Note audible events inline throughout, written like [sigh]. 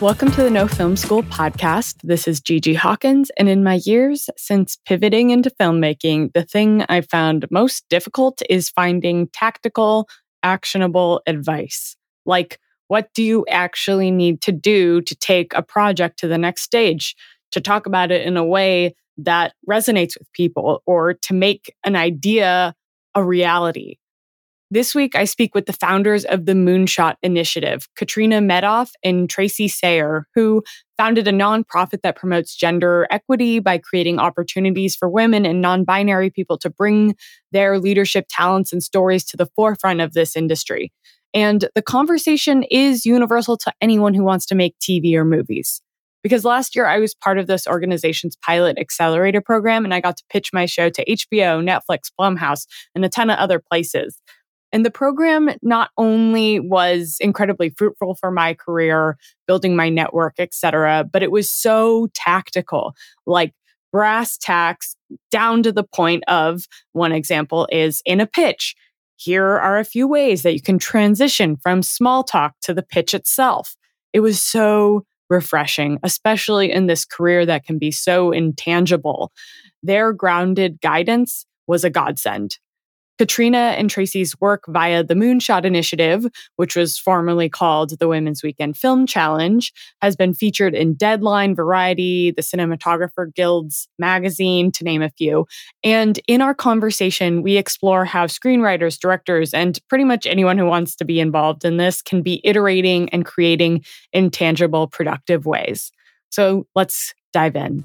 Welcome to the No Film School podcast. This is GG Hawkins, and in my years since pivoting into filmmaking, the thing I found most difficult is finding tactical, actionable advice. Like, what do you actually need to do to take a project to the next stage, to talk about it in a way that resonates with people, or to make an idea a reality? This week, I speak with the founders of the Moonshot Initiative, Katrina Medoff and Tracy Sayre, who founded a nonprofit that promotes gender equity by creating opportunities for women and non binary people to bring their leadership talents and stories to the forefront of this industry. And the conversation is universal to anyone who wants to make TV or movies. Because last year I was part of this organization's pilot accelerator program and I got to pitch my show to HBO, Netflix, Blumhouse, and a ton of other places. And the program not only was incredibly fruitful for my career, building my network, et cetera, but it was so tactical, like brass tacks down to the point of one example is in a pitch. Here are a few ways that you can transition from small talk to the pitch itself. It was so refreshing, especially in this career that can be so intangible. Their grounded guidance was a godsend. Katrina and Tracy's work via the Moonshot Initiative, which was formerly called the Women's Weekend Film Challenge, has been featured in Deadline, Variety, the Cinematographer Guild's magazine, to name a few. And in our conversation, we explore how screenwriters, directors, and pretty much anyone who wants to be involved in this can be iterating and creating in tangible, productive ways. So let's dive in.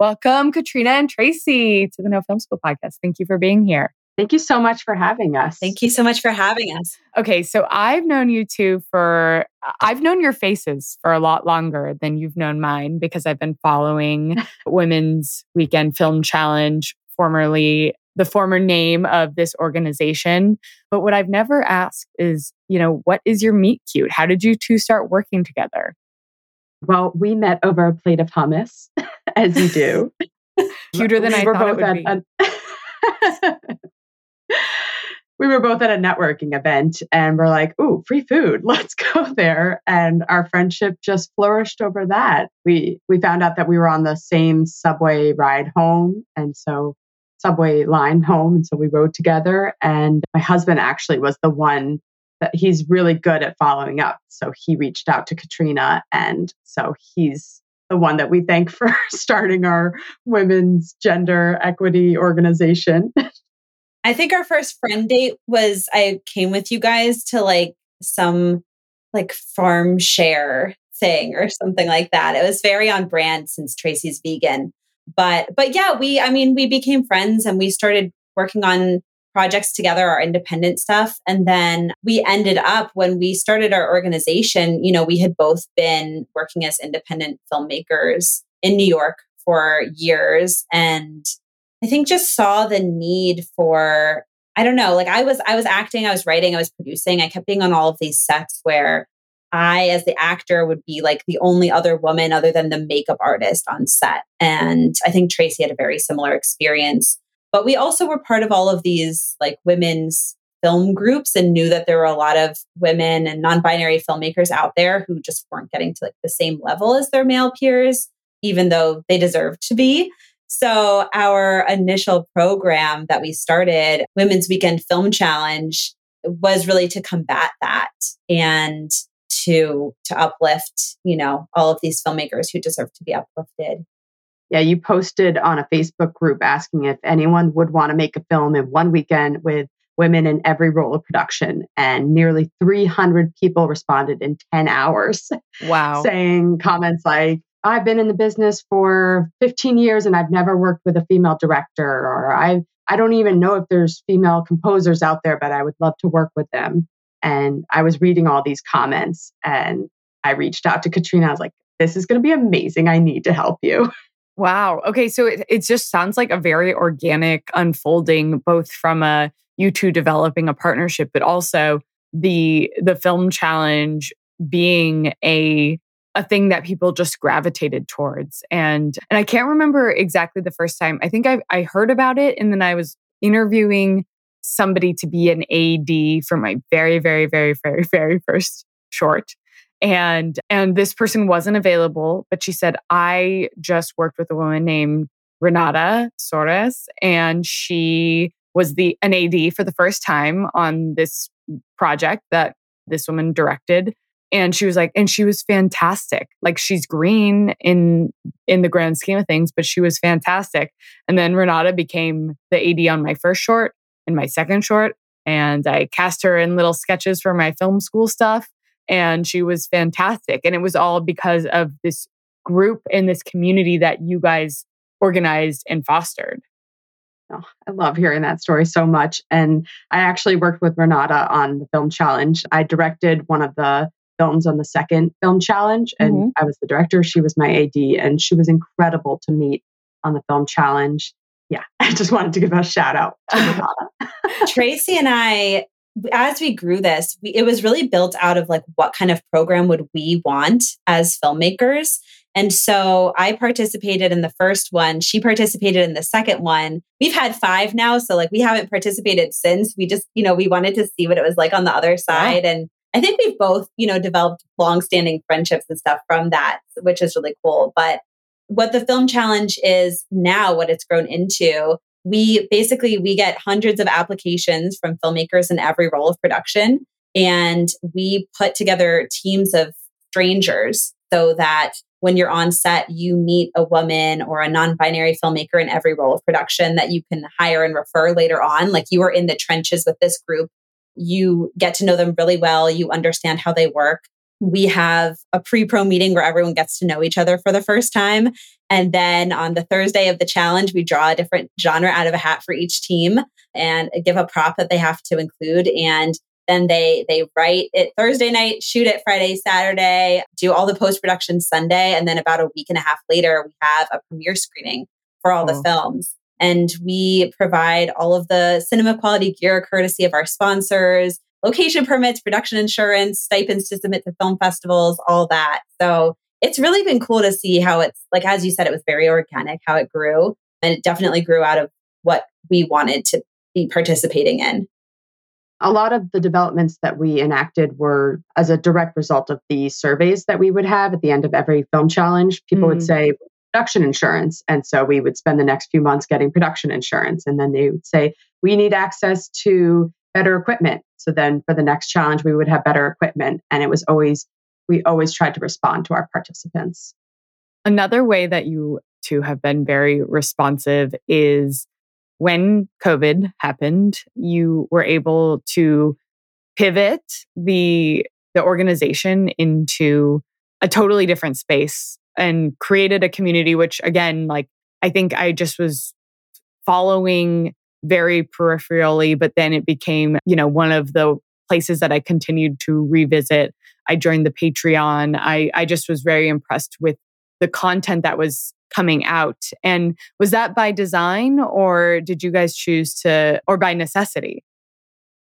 Welcome, Katrina and Tracy, to the No Film School podcast. Thank you for being here. Thank you so much for having us. Thank you so much for having us. Okay, so I've known you two for, I've known your faces for a lot longer than you've known mine because I've been following [laughs] Women's Weekend Film Challenge, formerly the former name of this organization. But what I've never asked is, you know, what is your meet cute? How did you two start working together? Well, we met over a plate of hummus, [laughs] as you do. [laughs] Cuter than we I thought it would be. A, [laughs] we were both at a networking event and we're like, ooh, free food. [laughs] Let's go there. And our friendship just flourished over that. We we found out that we were on the same subway ride home. And so subway line home. And so we rode together. And my husband actually was the one that he's really good at following up. So he reached out to Katrina. And so he's the one that we thank for [laughs] starting our women's gender equity organization. [laughs] I think our first friend date was I came with you guys to like some like farm share thing or something like that. It was very on brand since Tracy's vegan. But but yeah, we I mean we became friends and we started working on projects together, our independent stuff. And then we ended up when we started our organization, you know, we had both been working as independent filmmakers in New York for years and I think just saw the need for I don't know, like I was I was acting, I was writing, I was producing. I kept being on all of these sets where I, as the actor, would be like the only other woman other than the makeup artist on set. And I think Tracy had a very similar experience. But we also were part of all of these like women's film groups and knew that there were a lot of women and non-binary filmmakers out there who just weren't getting to like the same level as their male peers, even though they deserved to be. So our initial program that we started, Women's Weekend Film Challenge, was really to combat that and to to uplift, you know, all of these filmmakers who deserve to be uplifted. Yeah, you posted on a Facebook group asking if anyone would want to make a film in one weekend with women in every role of production. And nearly 300 people responded in 10 hours. [laughs] Wow. saying comments like, I've been in the business for 15 years and I've never worked with a female director, or I, I don't even know if there's female composers out there, but I would love to work with them. And I was reading all these comments and I reached out to Katrina. I was like, this is going to be amazing. I need to help you. [laughs] Wow. Okay. So it, it just sounds like a very organic unfolding, both from a you two developing a partnership, but also the the film challenge being a a thing that people just gravitated towards. And and I can't remember exactly the first time. I think I I heard about it and then I was interviewing somebody to be an AD for my very, very, very, very, very first short. And and this person wasn't available, but she said, I just worked with a woman named Renata Soares, and she was the an AD for the first time on this project that this woman directed. And she was like, and she was fantastic. Like she's green in in the grand scheme of things, but she was fantastic. And then Renata became the AD on my first short in my second short. And I cast her in little sketches for my film school stuff. And she was fantastic. And it was all because of this group and this community that you guys organized and fostered. Oh, I love hearing that story so much. And I actually worked with Renata on the film challenge. I directed one of the films on the second film challenge, and mm-hmm. I was the director. She was my AD, and she was incredible to meet on the film challenge yeah, [laughs] I just wanted to give a shout out to [laughs] Renata. [laughs] Tracy and I, as we grew this, we, it was really built out of like what kind of program would we want as filmmakers. And so I participated in the first one. She participated in the second one. We've had five now. So, like, we haven't participated since. We just, you know, we wanted to see what it was like on the other side. And I think we've both, you know, developed long-standing friendships and stuff from that, which is really cool. But what the film challenge is now what it's grown into we basically we get hundreds of applications from filmmakers in every role of production and we put together teams of strangers so that when you're on set you meet a woman or a non-binary filmmaker in every role of production that you can hire and refer later on. Like you are in the trenches with this group. You get to know them really well. You understand how they work. We have a pre pro meeting where everyone gets to know each other for the first time. And then on the Thursday of the challenge, we draw a different genre out of a hat for each team and give a prop that they have to include. And then they they write it Thursday night, shoot it Friday, Saturday, do all the post production Sunday, and then about a week and a half later, we have a premiere screening for all oh. the films. And we provide all of the cinema quality gear courtesy of our sponsors location permits, production insurance, stipends to submit to film festivals, all that. So it's really been cool to see how it's like, as you said, it was very organic, how it grew. And it definitely grew out of what we wanted to be participating in. A lot of the developments that we enacted were as a direct result of the surveys that we would have at the end of every film challenge. People mm. would say, production insurance. And so we would spend the next few months getting production insurance. And then they would say, we need access to better equipment. So then for the next challenge, we would have better equipment. And it was always, we always tried to respond to our participants. Another way that you two have been very responsive is when COVID happened, you were able to pivot the the organization into a totally different space and created a community which again like I think I just was following very peripherally, but then it became, you know, one of the places that I continued to revisit. I joined the Patreon. I, I just was very impressed with the content that was coming out. And was that by design or did you guys choose to, or by necessity?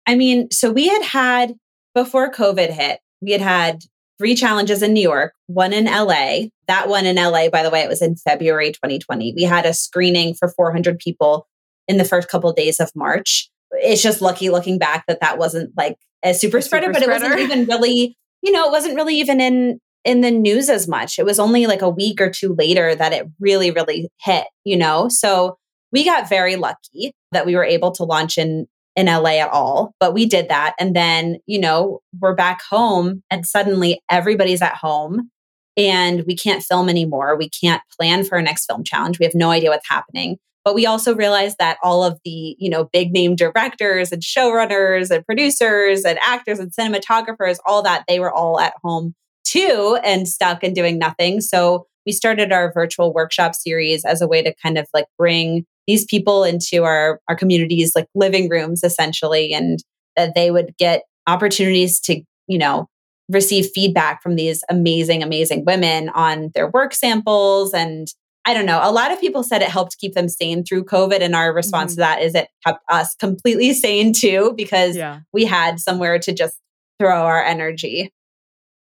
I mean, so we had had before COVID hit, we had had three challenges in New York, one in LA. That one in LA, by the way, it was in February 2020. We had a screening for 400 people in the first couple of days of March. It's just lucky looking back that that wasn't like a super a spreader, super but it wasn't even really, you know, it wasn't really even in in the news as much. It was only like a week or two later that it really, really hit, you know? So we got very lucky that we were able to launch in in LA at all, but we did that. And then, you know, we're back home and suddenly everybody's at home and we can't film anymore. We can't plan for our next film challenge. We have no idea what's happening. But we also realized that all of the, you know, big name directors and showrunners and producers and actors and cinematographers, all that, they were all at home too and stuck and doing nothing. So we started our virtual workshop series as a way to kind of like bring these people into our our communities like living rooms essentially and that they would get opportunities to you know receive feedback from these amazing amazing women on their work samples and I don't know. A lot of people said it helped keep them sane through COVID. And our response mm-hmm. to that is it kept us completely [laughs] sane too, because yeah. we had somewhere to just throw our energy.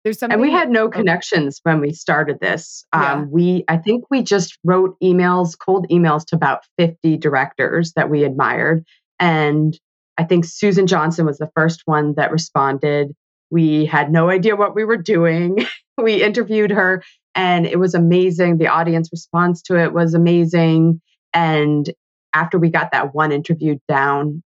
There's something, and we had no connections when we started this. Yeah. Um, we, I think, we just wrote emails, cold emails to about 50 directors that we admired, and I think Susan Johnson was the first one that responded. We had no idea what we were doing. [laughs] we interviewed her, and it was amazing. The audience response to it was amazing, and after we got that one interview down,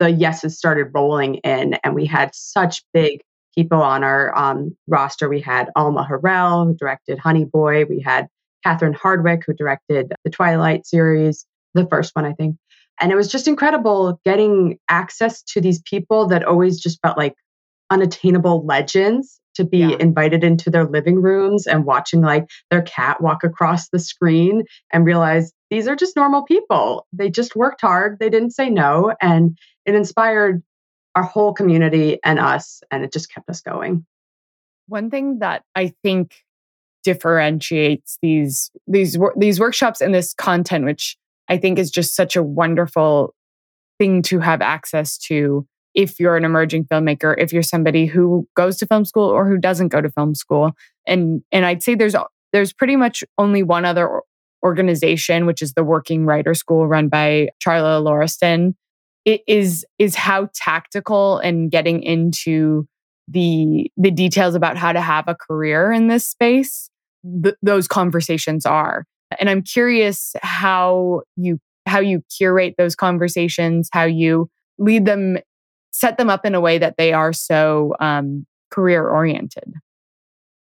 the yeses started rolling in, and we had such big people on our um, roster. We had Alma Har'el, who directed Honey Boy. We had Catherine Hardwicke, who directed the Twilight series, the first one, I think. And it was just incredible getting access to these people that always just felt like unattainable legends to be yeah. invited into their living rooms and watching like their cat walk across the screen and realize these are just normal people. They just worked hard. They didn't say no. And it inspired our whole community and us, and it just kept us going. One thing that I think differentiates these these these workshops and this content, which I think is just such a wonderful thing to have access to if you're an emerging filmmaker, if you're somebody who goes to film school or who doesn't go to film school. And and I'd say there's there's pretty much only one other organization, which is the Working Writer School run by Charla Lauriston, it is is how tactical and getting into the the details about how to have a career in this space th- those conversations are and i'm curious how you how you curate those conversations how you lead them set them up in a way that they are so um, career oriented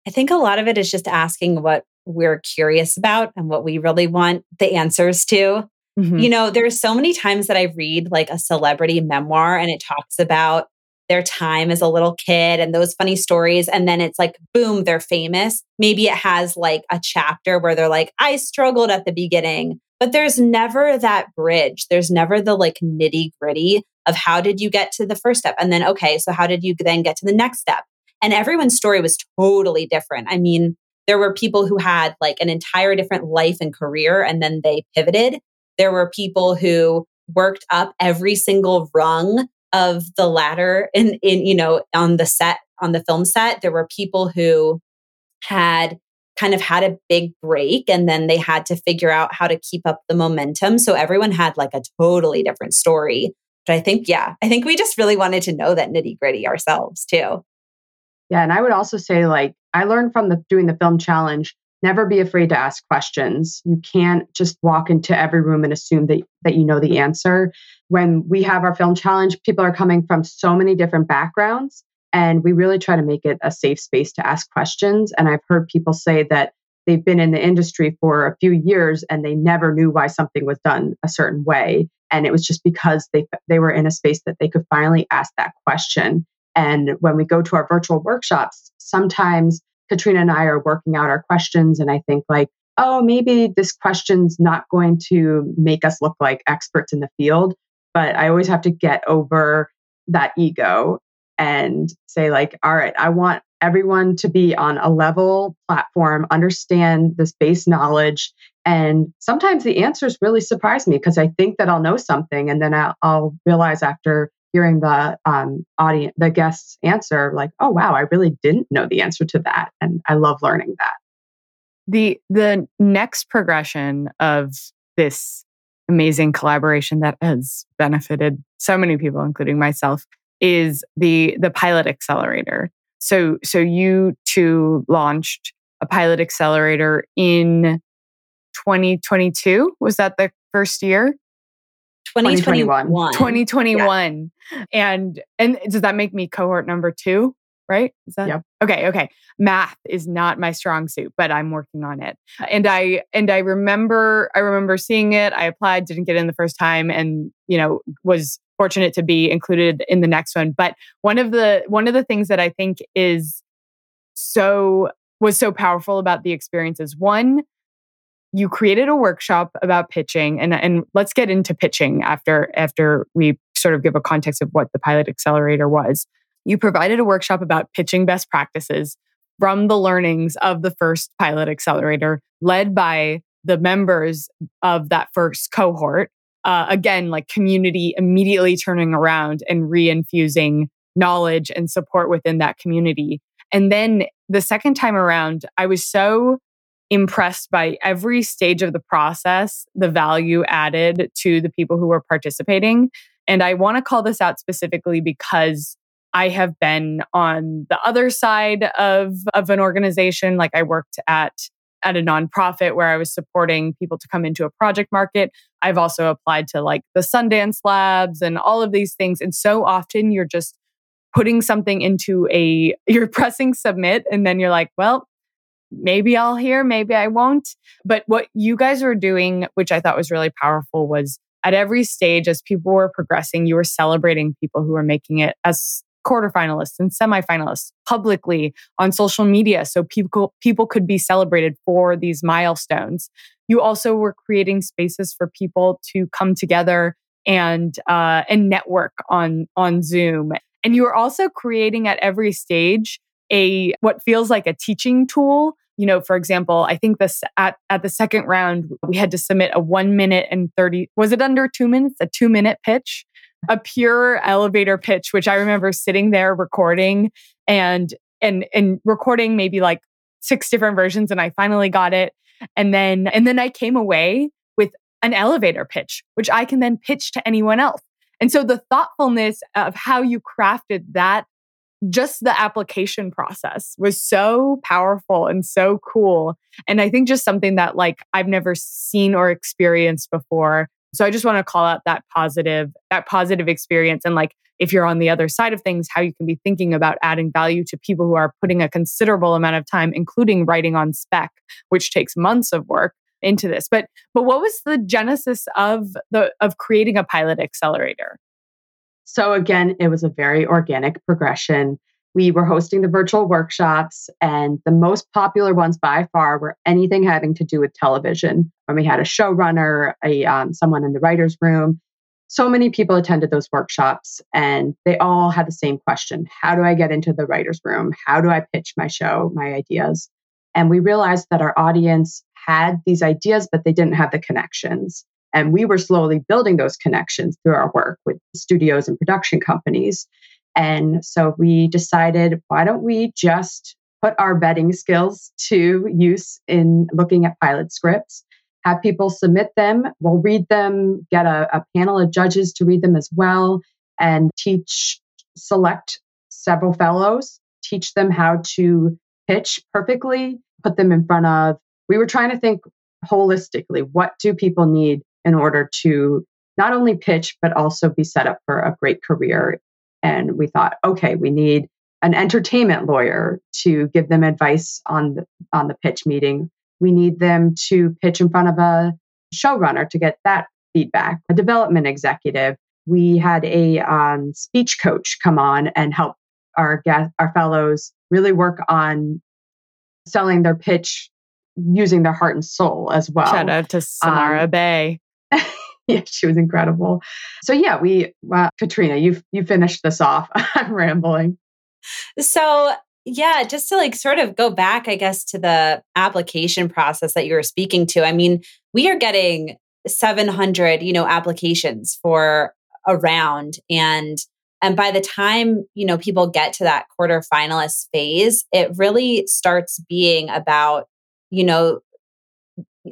i think a lot of it is just asking what we're curious about and what we really want the answers to Mm-hmm. You know, there's so many times that I read like a celebrity memoir and it talks about their time as a little kid and those funny stories. And then it's like, boom, they're famous. Maybe it has like a chapter where they're like, I struggled at the beginning, but there's never that bridge. There's never the like nitty gritty of how did you get to the first step? And then, okay, so how did you then get to the next step? And everyone's story was totally different. I mean, there were people who had like an entire different life and career and then they pivoted there were people who worked up every single rung of the ladder in, in you know on the set on the film set there were people who had kind of had a big break and then they had to figure out how to keep up the momentum so everyone had like a totally different story but i think yeah i think we just really wanted to know that nitty gritty ourselves too yeah and i would also say like i learned from the doing the film challenge never be afraid to ask questions. You can't just walk into every room and assume that, that you know the answer. When we have our film challenge, people are coming from so many different backgrounds, and we really try to make it a safe space to ask questions. And I've heard people say that they've been in the industry for a few years and they never knew why something was done a certain way. And it was just because they, they were in a space that they could finally ask that question. And when we go to our virtual workshops, sometimes Katrina and I are working out our questions. And I think, like, oh, maybe this question's not going to make us look like experts in the field. But I always have to get over that ego and say, like, all right, I want everyone to be on a level platform, understand this base knowledge. And sometimes the answers really surprise me because I think that I'll know something. And then I'll, I'll realize after hearing the um, audience, the guest's answer, like, oh, wow, I really didn't know the answer to that. And I love learning that. The, the next progression of this amazing collaboration that has benefited so many people, including myself, is the the pilot accelerator. So so you two launched a pilot accelerator in 2022. Was that the first year? 2021. 2021. Yeah. And and does that make me cohort number 2? right? Is that yep. okay? Okay. Math is not my strong suit, but I'm working on it. And I and I remember I remember seeing it. I applied, didn't get in the first time, and you know was fortunate to be included in the next one. But one of the one of the things that I think is so was so powerful about the experience is one you created a workshop about pitching and and let's get into pitching after after we sort of give a context of what the pilot accelerator was you provided a workshop about pitching best practices from the learnings of the first pilot accelerator, led by the members of that first cohort. Uh, again, like community immediately turning around and reinfusing knowledge and support within that community. And then the second time around, I was so impressed by every stage of the process, the value added to the people who were participating. And I want to call this out specifically because I have been on the other side of, of an organization. Like I worked at at a nonprofit where I was supporting people to come into a project market. I've also applied to like the Sundance Labs and all of these things. And so often you're just putting something into a, [laughs] you're pressing submit and then you're like, well, maybe I'll hear, maybe I won't. But what you guys were doing, which I thought was really powerful, was at every stage as people were progressing, you were celebrating people who were making it as quarterfinalists and semifinalists publicly on social media so people people could be celebrated for these milestones. You also were creating spaces for people to come together and uh, and network on on zoom. And you were also creating at every stage a what feels like a teaching tool. You know for example i think this at, at the second round we had to submit a one minute and 30 was it under two minutes? A two minute pitch a pure elevator pitch, which I remember sitting there recording and and and recording maybe like six different versions and I finally got it. And then and then I came away with an elevator pitch, which I can then pitch to anyone else. And so the thoughtfulness of how you crafted that just the application process was so powerful and so cool. And I think just something that like I've never seen or experienced before so I just want to call out that positive, that positive experience. And like, if you're on the other side of things, how you can be thinking about adding value to people who are putting a considerable amount of time, including writing on spec, which takes months of work into this. But but what was the genesis of the of creating a pilot accelerator? So again, it was a very organic progression we were hosting the virtual workshops, and the most popular ones by far were anything having to do with television. When we had a showrunner, a um, someone in the writers' room, so many people attended those workshops, and they all had the same question: How do I get into the writers' room? How do I pitch my show, my ideas? And we realized that our audience had these ideas, but they didn't have the connections. And we were slowly building those connections through our work with studios and production companies. And so we decided, why don't we just put our vetting skills to use in looking at pilot scripts? Have people submit them, we'll read them, get a, a panel of judges to read them as well, and teach, select several fellows, teach them how to pitch perfectly, put them in front of. We were trying to think holistically what do people need in order to not only pitch, but also be set up for a great career and we thought, okay, we need an entertainment lawyer to give them advice on the, on the pitch meeting. We need them to pitch in front of a showrunner to get that feedback, a development executive. We had a um, speech coach come on and help our guest, our fellows really work on selling their pitch using their heart and soul as well. Shout out to Samara um, Bay. [laughs] [laughs] yeah, she was incredible. So yeah, we Katrina, you've you finished this off. [laughs] I'm rambling. So yeah, just to like sort of go back, I guess, to the application process that you were speaking to. I mean, we are getting 700, you know, applications for a round and and by the time, you know, people get to that quarter finalist phase, it really starts being about, you know,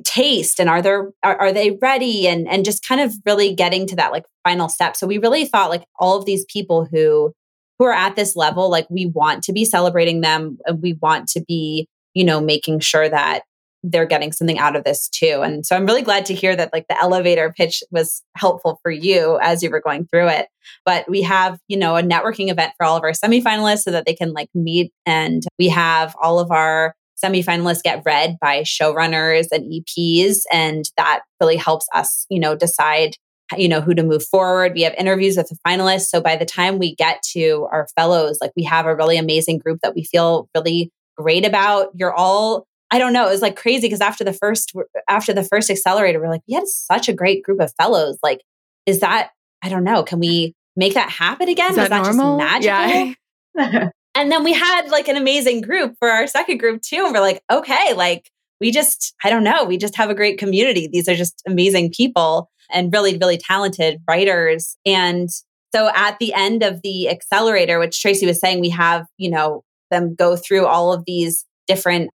taste and are there are, are they ready and and just kind of really getting to that like final step. So we really thought like all of these people who who are at this level, like we want to be celebrating them and we want to be, you know, making sure that they're getting something out of this too. And so I'm really glad to hear that like the elevator pitch was helpful for you as you were going through it. But we have, you know, a networking event for all of our semifinalists so that they can like meet and we have all of our semifinalists get read by showrunners and EPs and that really helps us, you know, decide you know who to move forward we have interviews with the finalists so by the time we get to our fellows like we have a really amazing group that we feel really great about you're all I don't know. It was like crazy because after the first after the first accelerator, we're like, we had such a great group of fellows. Like, is that I don't know? Can we make that happen again? Is that, that normal? just magical? Yeah. [laughs] [laughs] and then we had like an amazing group for our second group too. And we're like, okay, like we just, I don't know, we just have a great community. These are just amazing people and really, really talented writers. And so at the end of the accelerator, which Tracy was saying, we have, you know, them go through all of these different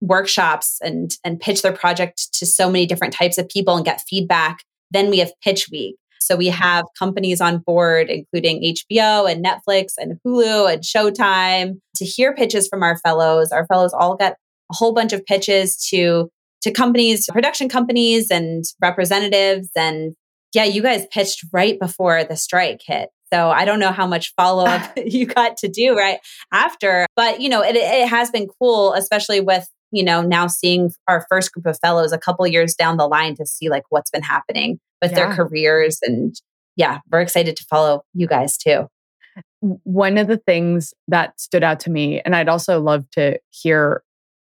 workshops and and pitch their project to so many different types of people and get feedback then we have pitch week so we have companies on board including hbo and netflix and hulu and showtime to hear pitches from our fellows. Our fellows all get a whole bunch of pitches to to companies production companies and representatives. And yeah you guys pitched right before the strike hit. So I don't know how much follow up [laughs] [laughs] you got to do right after, but you know, it, it has been cool, especially with you know, now seeing our first group of fellows a couple years down the line to see like what's been happening with yeah. their careers. And yeah, we're excited to follow you guys too. One of the things that stood out to me, and I'd also love to hear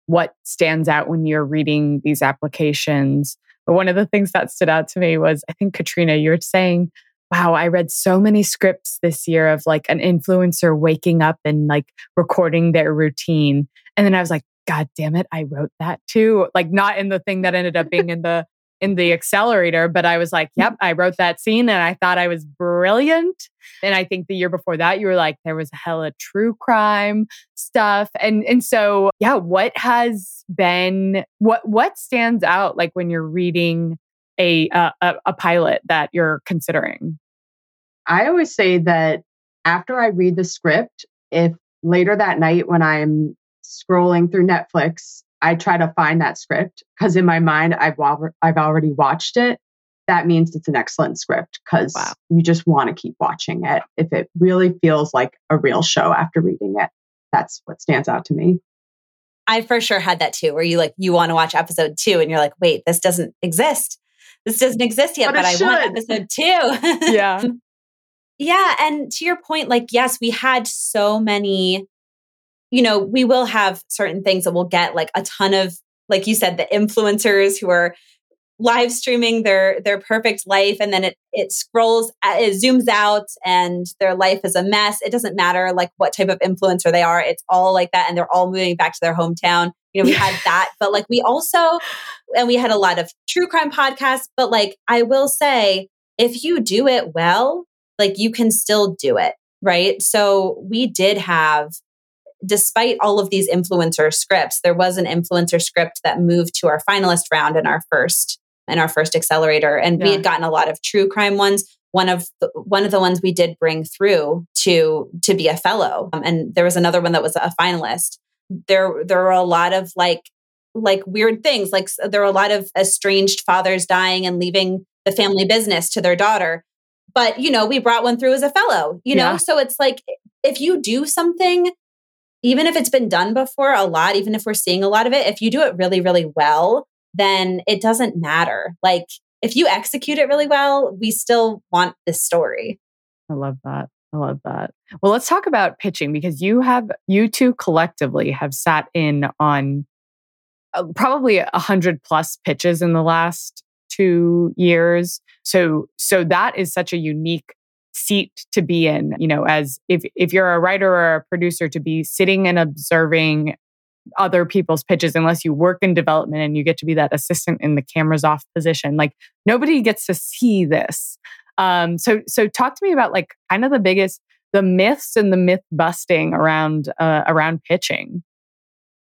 what stands out when you're reading these applications. But one of the things that stood out to me was I think, Katrina, you were saying, wow, I read so many scripts this year of like an influencer waking up and like recording their routine. And then I was like, God damn it, I wrote that too. Like not in the thing that ended up being in the in the accelerator, but I was like, mm. yep, I wrote that scene and I thought I was brilliant. And I think the year before that, you were like, there was a hella true crime stuff. And and so yeah, what has been what what stands out like when you're reading a uh, a, a pilot that you're considering? I always say that after I read the script, if later that night when I'm scrolling through Netflix, I try to find that script because in my mind, I've, I've already watched it. That means it's an excellent script because wow. you just want to keep watching it. If it really feels like a real show after reading it, that's what stands out to me. I for sure had that too, where you like, you want to watch episode two and you're like, wait, this doesn't exist. This doesn't exist yet, but, but I should. want episode two. yeah. [laughs] Yeah. And to your point, like, yes, we had so many you know, we will have certain things that will get like a ton of, like you said, the influencers who are live streaming their their perfect life and then it it scrolls uh, it zooms out and their life is a mess. It doesn't matter like what type of influencer they are. It's all like that and they're all moving back to their hometown. You know we had [laughs] that but like we also and we had a lot of true crime podcasts but like i will say if you do it well like you can still do it right? So we did have despite all of these influencer scripts, there was an influencer script that moved to our finalist round in our first in our first accelerator, and yeah. we had gotten a lot of true crime ones. One of the, one of the ones we did bring through to to be a fellow, um, and there was another one that was a finalist. There there were a lot of like like weird things, like there were a lot of estranged fathers dying and leaving the family business to their daughter. But you know, we brought one through as a fellow. You know, yeah. so it's like if you do something even if it's been done before a lot, even if we're seeing a lot of it, if you do it really, really well, then it doesn't matter. Like if you execute it really well, we still want this story. I love that. I love that. Well, let's talk about pitching because you have, you two collectively have sat in on uh, probably a hundred plus pitches in the last two years. So, so that is such a unique seat to be in, you know, as if if you're a writer or a producer to be sitting and observing other people's pitches unless you work in development and you get to be that assistant in the cameras off position. Like nobody gets to see this. Um, so so talk to me about like kind of the biggest the myths and the myth busting around uh, around pitching.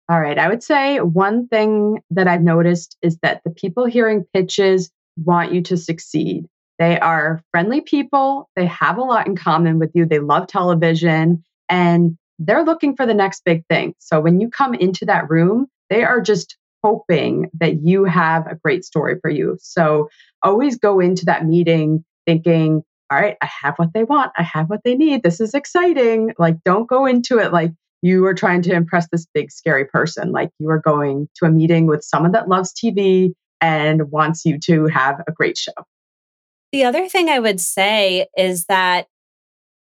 All right, I would say one thing that I've noticed is that the people hearing pitches want you to succeed. They are friendly people. They have a lot in common with you. They love television and they're looking for the next big thing. So when you come into that room, they are just hoping that you have a great story for you. So always go into that meeting thinking, all right, I have what they want. I have what they need. This is exciting. Like, don't go into it like you are trying to impress this big, scary person. Like, you are going to a meeting with someone that loves TV and wants you to have a great show. The other thing I would say is that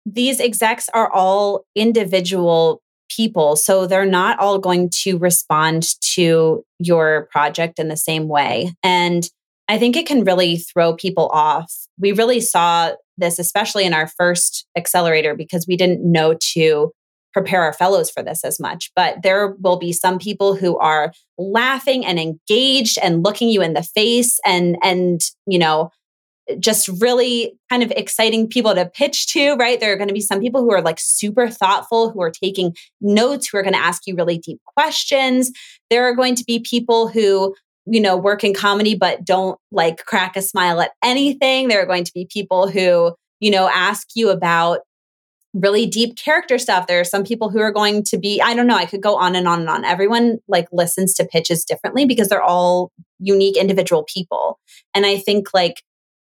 these execs are all individual people. So they're not all going to respond to your project in the same way. And I think it can really throw people off. We really saw this, especially in our first accelerator, because we didn't know to prepare our fellows for this as much. But there will be some people who are laughing and engaged and looking you in the face and, and, you know, just really kind of exciting people to pitch to, right? There are going to be some people who are like super thoughtful, who are taking notes, who are going to ask you really deep questions. There are going to be people who, you know, work in comedy but don't like crack a smile at anything. There are going to be people who, you know, ask you about really deep character stuff. There are some people who are going to be, I don't know, I could go on and on and on. Everyone like listens to pitches differently because they're all unique individual people. And I think like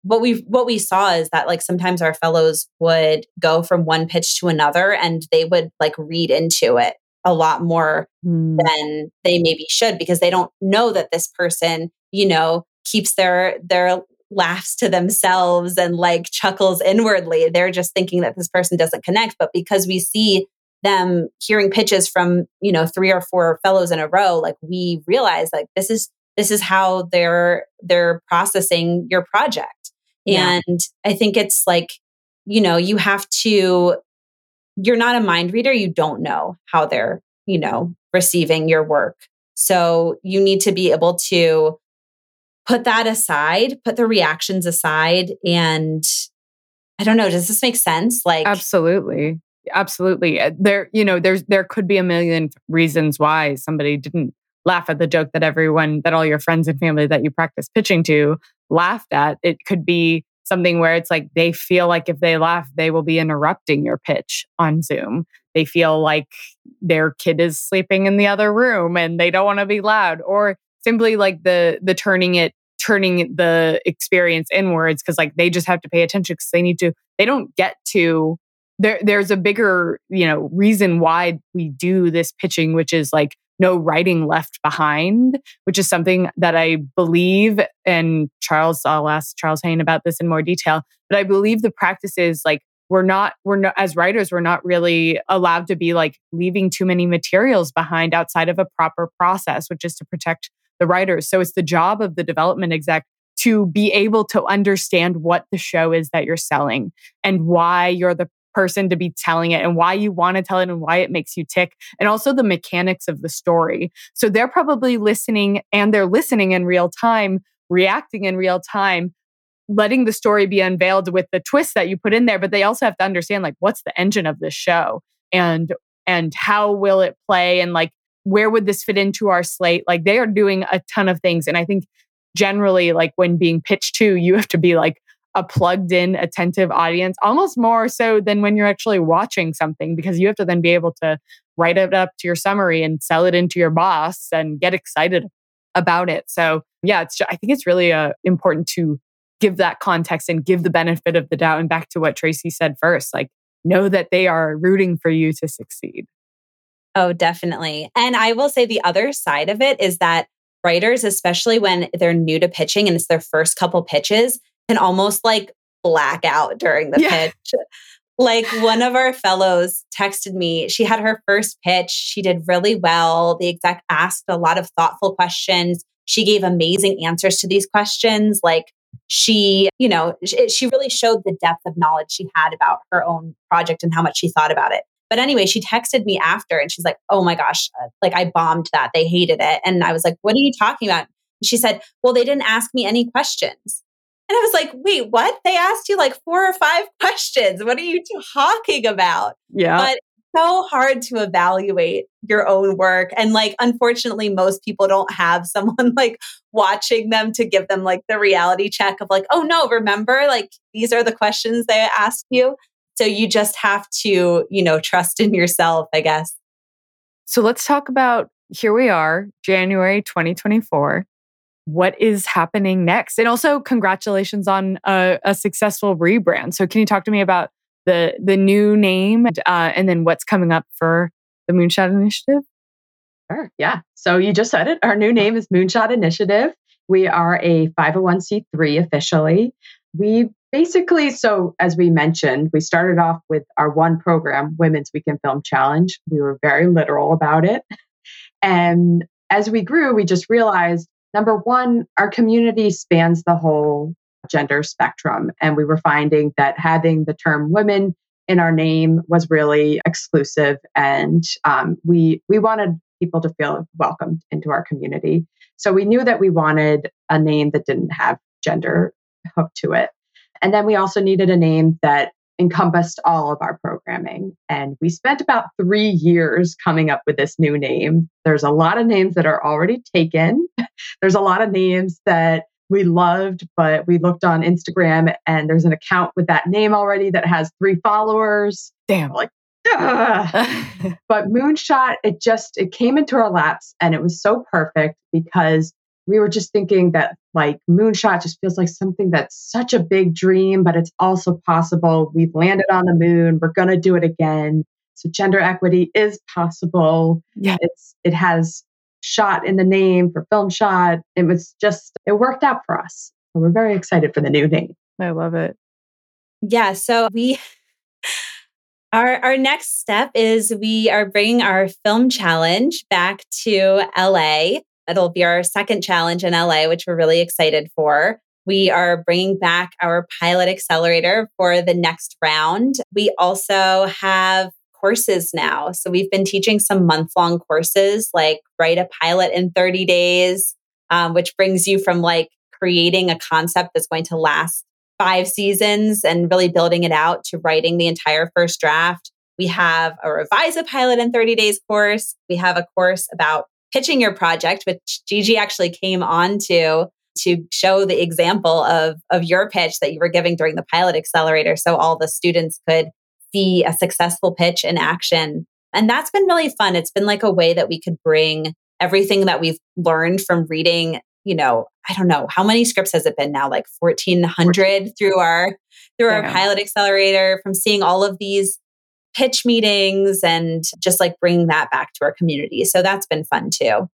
what we what we saw is that like sometimes our fellows would go from one pitch to another and they would like read into it a lot more mm. than they maybe should because they don't know that this person you know keeps their their laughs to themselves and like chuckles inwardly. They're just thinking that this person doesn't connect. But because we see them hearing pitches from you know three or four fellows in a row like we realize like this is this is how they're they're processing your project yeah. And I think it's like, you know, you have to, you're not a mind reader. You don't know how they're, you know, receiving your work. So you need to be able to put that aside, put the reactions aside. And I don't know, does this make sense? Like, absolutely. Absolutely. There, you know, there's, there could be a million reasons why somebody didn't laugh at the joke that everyone, that all your friends and family that you practice pitching to laughed at. It could be something where it's like they feel like if they laugh, they will be interrupting your pitch on Zoom. They feel like their kid is sleeping in the other room and they don't want to be loud, or simply like the the turning it turning the experience inwards because like they just have to pay attention because they need to they don't get to there there's a bigger you know reason why we do this pitching which is like no writing left behind, which is something that I believe. And Charles, I'll ask Charles Haine about this in more detail, but I believe the practice is like we're not we're not as writers we're not really allowed to be like leaving too many materials behind outside of a proper process which is to protect the writers so it's the job of the development exec to be able to understand what the show is that you're selling and why you're the person to be telling it and why you want to tell it and why it makes you tick and also the mechanics of the story. So they're probably listening and they're listening in real time, reacting in real time, letting the story be unveiled with the twist that you put in there, but they also have to understand like what's the engine of this show and and how will it play and like where would this fit into our slate? Like they are doing a ton of things and I think generally like when being pitched to you have to be like a plugged in, attentive audience, almost more so than when you're actually watching something, because you have to then be able to write it up to your summary and sell it into your boss and get excited about it. So, yeah, it's, I think it's really uh, important to give that context and give the benefit of the doubt. And back to what Tracy said first, like, know that they are rooting for you to succeed. Oh, definitely. And I will say the other side of it is that writers, especially when they're new to pitching and it's their first couple pitches, can almost like black out during the yeah. pitch. Like one of our fellows texted me. She had her first pitch. She did really well. The exec asked a lot of thoughtful questions. She gave amazing answers to these questions. Like she, you know, she really showed the depth of knowledge she had about her own project and how much she thought about it. But anyway, she texted me after and she's like, oh my gosh, uh, like I bombed that. They hated it. And I was like, what are you talking about? And she said, well, they didn't ask me any questions. And I was like, wait, what? They asked you like four or five [laughs] questions. What are you talking about? Yeah. But so hard to evaluate your own work. And like, unfortunately, most people don't have [laughs] someone like watching them to give them like the reality check of like, oh no, remember, like these are the questions they asked you. So you just have to, you know, trust in yourself, I guess. So let's talk about here we are, January 2024. What is happening next? And also, congratulations on a, a successful rebrand. So, can you talk to me about the the new name uh, and then what's coming up for the Moonshot Initiative? Sure. Yeah. So you just said it. Our new name is Moonshot Initiative. We are a 501c3 officially. We basically, so as we mentioned, we started off with our one program, Women's Weekend Film Challenge. We were very literal about it. And as we grew, we just realized number one, our community spans the whole gender spectrum. And we were finding that having the term women in our name was really exclusive. And um, we, we wanted people to feel welcomed into our community. So we knew that we wanted a name that didn't have gender hooked to it. And then we also needed a name that encompassed all of our programming. And we spent about three years coming up with this new name. There's a lot of names that are already taken. [laughs] There's a lot of names that we loved, but we looked on Instagram and there's an account with that name already that has three followers. Damn. Like, [laughs] but Moonshot, it just it came into our laps and it was so perfect because we were just thinking that like Moonshot just feels like something that's such a big dream, but it's also possible. We've landed on the moon. We're gonna do it again. So gender equity is possible. Yeah. It's it has shot in the name for film shot. It was just, it worked out for us. So we're very excited for the new name. I love it. Yeah. So we, our, our next step is we are bringing our film challenge back to LA. It'll be our second challenge in LA, which we're really excited for. We are bringing back our pilot accelerator for the next round. We also have courses now. So we've been teaching some month long courses like write a pilot in 30 days, um, which brings you from like creating a concept that's going to last five seasons and really building it out to writing the entire first draft. We have a revise a pilot in 30 days course. We have a course about pitching your project, which GG actually came on to to show the example of, of your pitch that you were giving during the pilot accelerator so all the students could see a successful pitch in action. And that's been really fun. It's been like a way that we could bring everything that we've learned from reading, you know, I don't know, how many scripts has it been now? Like 1400 through our through our pilot accelerator from seeing all of these pitch meetings and just like bringing that back to our community. So that's been fun too.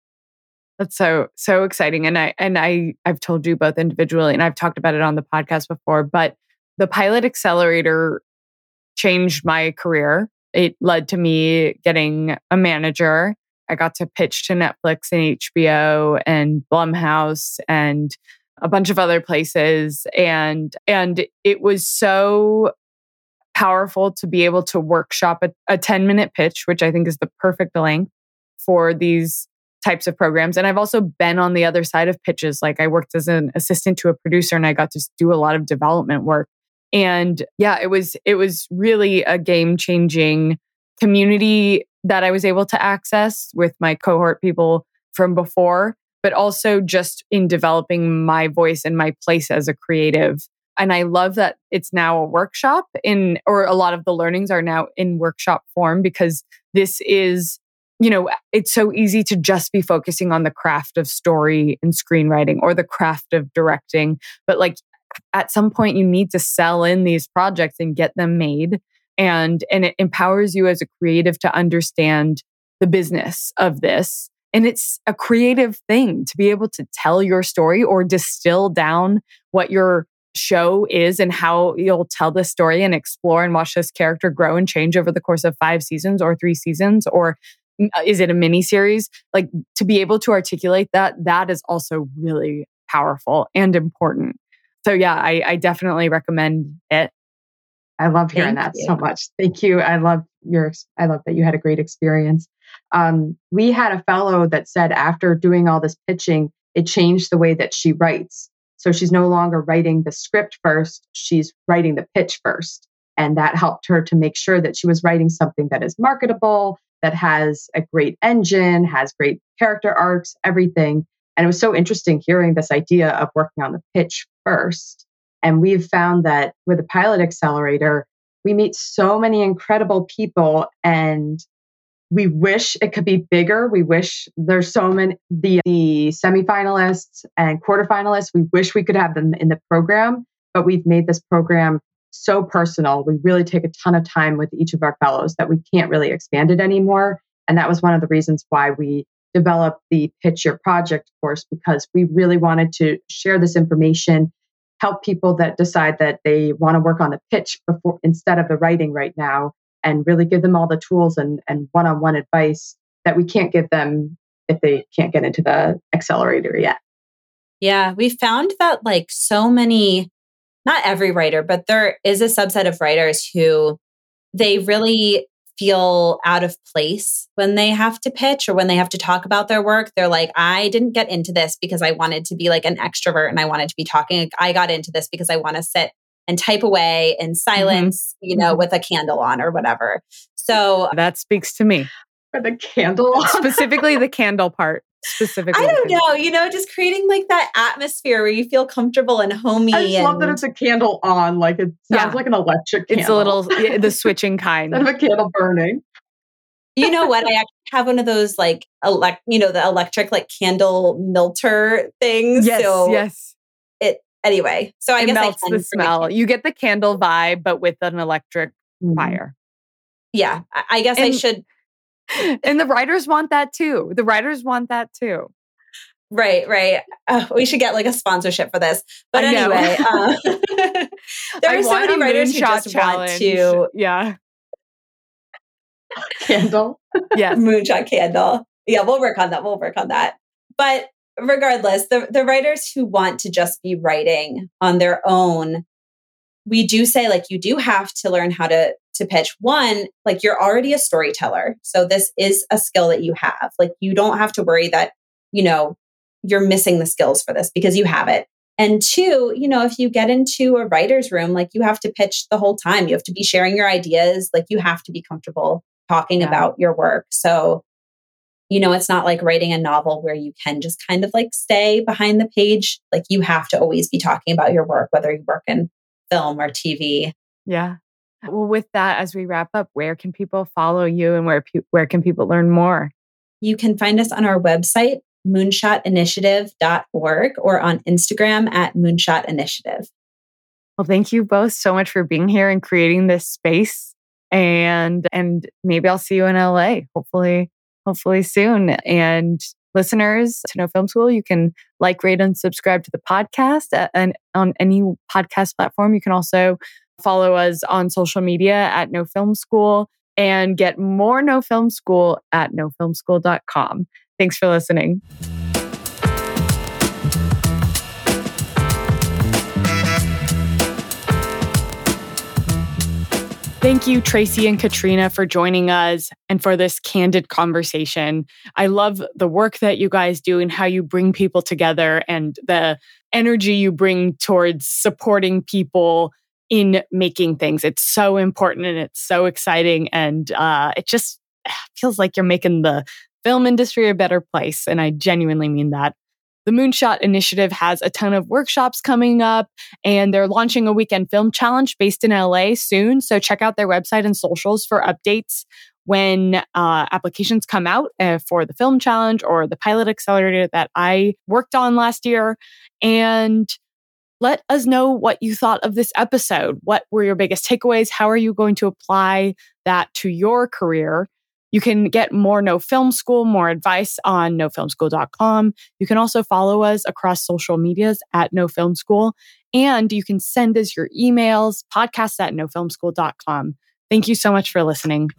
That's so so exciting and I and I I've told you both individually and I've talked about it on the podcast before, but the pilot accelerator changed my career. It led to me getting a manager. I got to pitch to Netflix and HBO and Blumhouse and a bunch of other places and and it was so powerful to be able to workshop a, a 10 minute pitch which i think is the perfect length for these types of programs and i've also been on the other side of pitches like i worked as an assistant to a producer and i got to do a lot of development work and yeah, it was it was really a game-changing community that I was able to access with my cohort people from before, but also just in developing my voice and my place as a creative. And I love that it's now a workshop in, or a lot of the learnings are now in workshop form because this is, you know, it's so easy to just be focusing on the craft of story and screenwriting or the craft of directing. But like at some point you need to sell in these projects and get them made and and it empowers you as a creative to understand the business of this and it's a creative thing to be able to tell your story or distill down what your show is and how you'll tell this story and explore and watch this character grow and change over the course of five seasons or three seasons or uh, is it a mini series like to be able to articulate that that is also really powerful and important So yeah, I, I definitely recommend it. I love hearing Thank that you. so much. Thank you. I love your I love that you had a great experience. Um, we had a fellow that said after doing all this pitching, it changed the way that she writes. So she's no longer writing the script first, she's writing the pitch first. And that helped her to make sure that she was writing something that is marketable, that has a great engine, has great character arcs, everything. And it was so interesting hearing this idea of working on the pitch first. And we've found that with the pilot accelerator, we meet so many incredible people and we wish it could be bigger. We wish there's so many the the semifinalists and quarterfinalists. We wish we could have them in the program, but we've made this program so personal. We really take a ton of time with each of our fellows that we can't really expand it anymore. And that was one of the reasons why we developed the Pitch Your Project course because we really wanted to share this information, help people that decide that they want to work on the pitch before instead of the writing right now and really give them all the tools and, and one-on-one advice that we can't give them if they can't get into the accelerator yet. Yeah, we found that like so many, not every writer, but there is a subset of writers who they really feel out of place when they have to pitch or when they have to talk about their work. They're like, I didn't get into this because I wanted to be like an extrovert and I wanted to be talking. I got into this because I want to sit and type away in mm-hmm. silence, mm-hmm. you know, mm-hmm. with a candle on or whatever. So that speaks to me. For the candle, specifically the [laughs] candle part. Specifically, I don't know. You know, just creating like that atmosphere where you feel comfortable and homey. I just and... love that it's a candle on. Like it sounds yeah. like an electric. Candle. It's a little the [laughs] switching kind of a candle burning. You know what? I actually have one of those like elect, you know, the electric like candle milter things. Yes, so yes anyway, so I it guess melts the smell. You get the candle vibe, but with an electric mm-hmm. fire. Yeah, I guess and, I should. [laughs] And the writers want that too. The writers want that too. Right, right. Uh, we should get like a sponsorship for this. But anyway, [laughs] uh, [laughs] there are so many writers who just challenge. want to. Yeah. Candle. Yeah. Moonshot candle. Yeah, we'll work on that. We'll work on that. But regardless, the, the writers who want to just be writing on their own, we do say like you do have to learn how to to pitch. One, like you're already a storyteller. So this is a skill that you have. Like you don't have to worry that, you know, you're missing the skills for this because you have it. And two, you know, if you get into a writer's room, like you have to pitch the whole time. You have to be sharing your ideas. Like you have to be comfortable talking yeah. about your work. So you know, it's not like writing a novel where you can just kind of like stay behind the page. Like you have to always be talking about your work, whether you work in film or TV. Yeah. Well, with that, as we wrap up, where can people follow you and where pe- where can people learn more? You can find us on our website, moonshotinitiative.org, or on Instagram at moonshotinitiative. Well, thank you both so much for being here and creating this space. And and maybe I'll see you in LA. Hopefully, hopefully soon. And listeners to No Film School, you can like, rate, and subscribe to the podcast and on any podcast platform. You can also follow us on social media at No Film School and get more No Film School at nofilmschool.com. Thanks for listening. Thank you, Tracy and Katrina, for joining us and for this candid conversation. I love the work that you guys do and how you bring people together and the energy you bring towards supporting people in making things. It's so important and it's so exciting. And uh, it just feels like you're making the film industry a better place. And I genuinely mean that. The Moonshot Initiative has a ton of workshops coming up, and they're launching a weekend film challenge based in LA soon. So check out their website and socials for updates when uh, applications come out uh, for the film challenge or the pilot accelerator that I worked on last year. And let us know what you thought of this episode. What were your biggest takeaways? How are you going to apply that to your career? You can get more No Film School, more advice on nofilmschool.com. You can also follow us across social medias at No Film School. And you can send us your emails, podcasts at nofilmschool.com. Thank you so much for listening.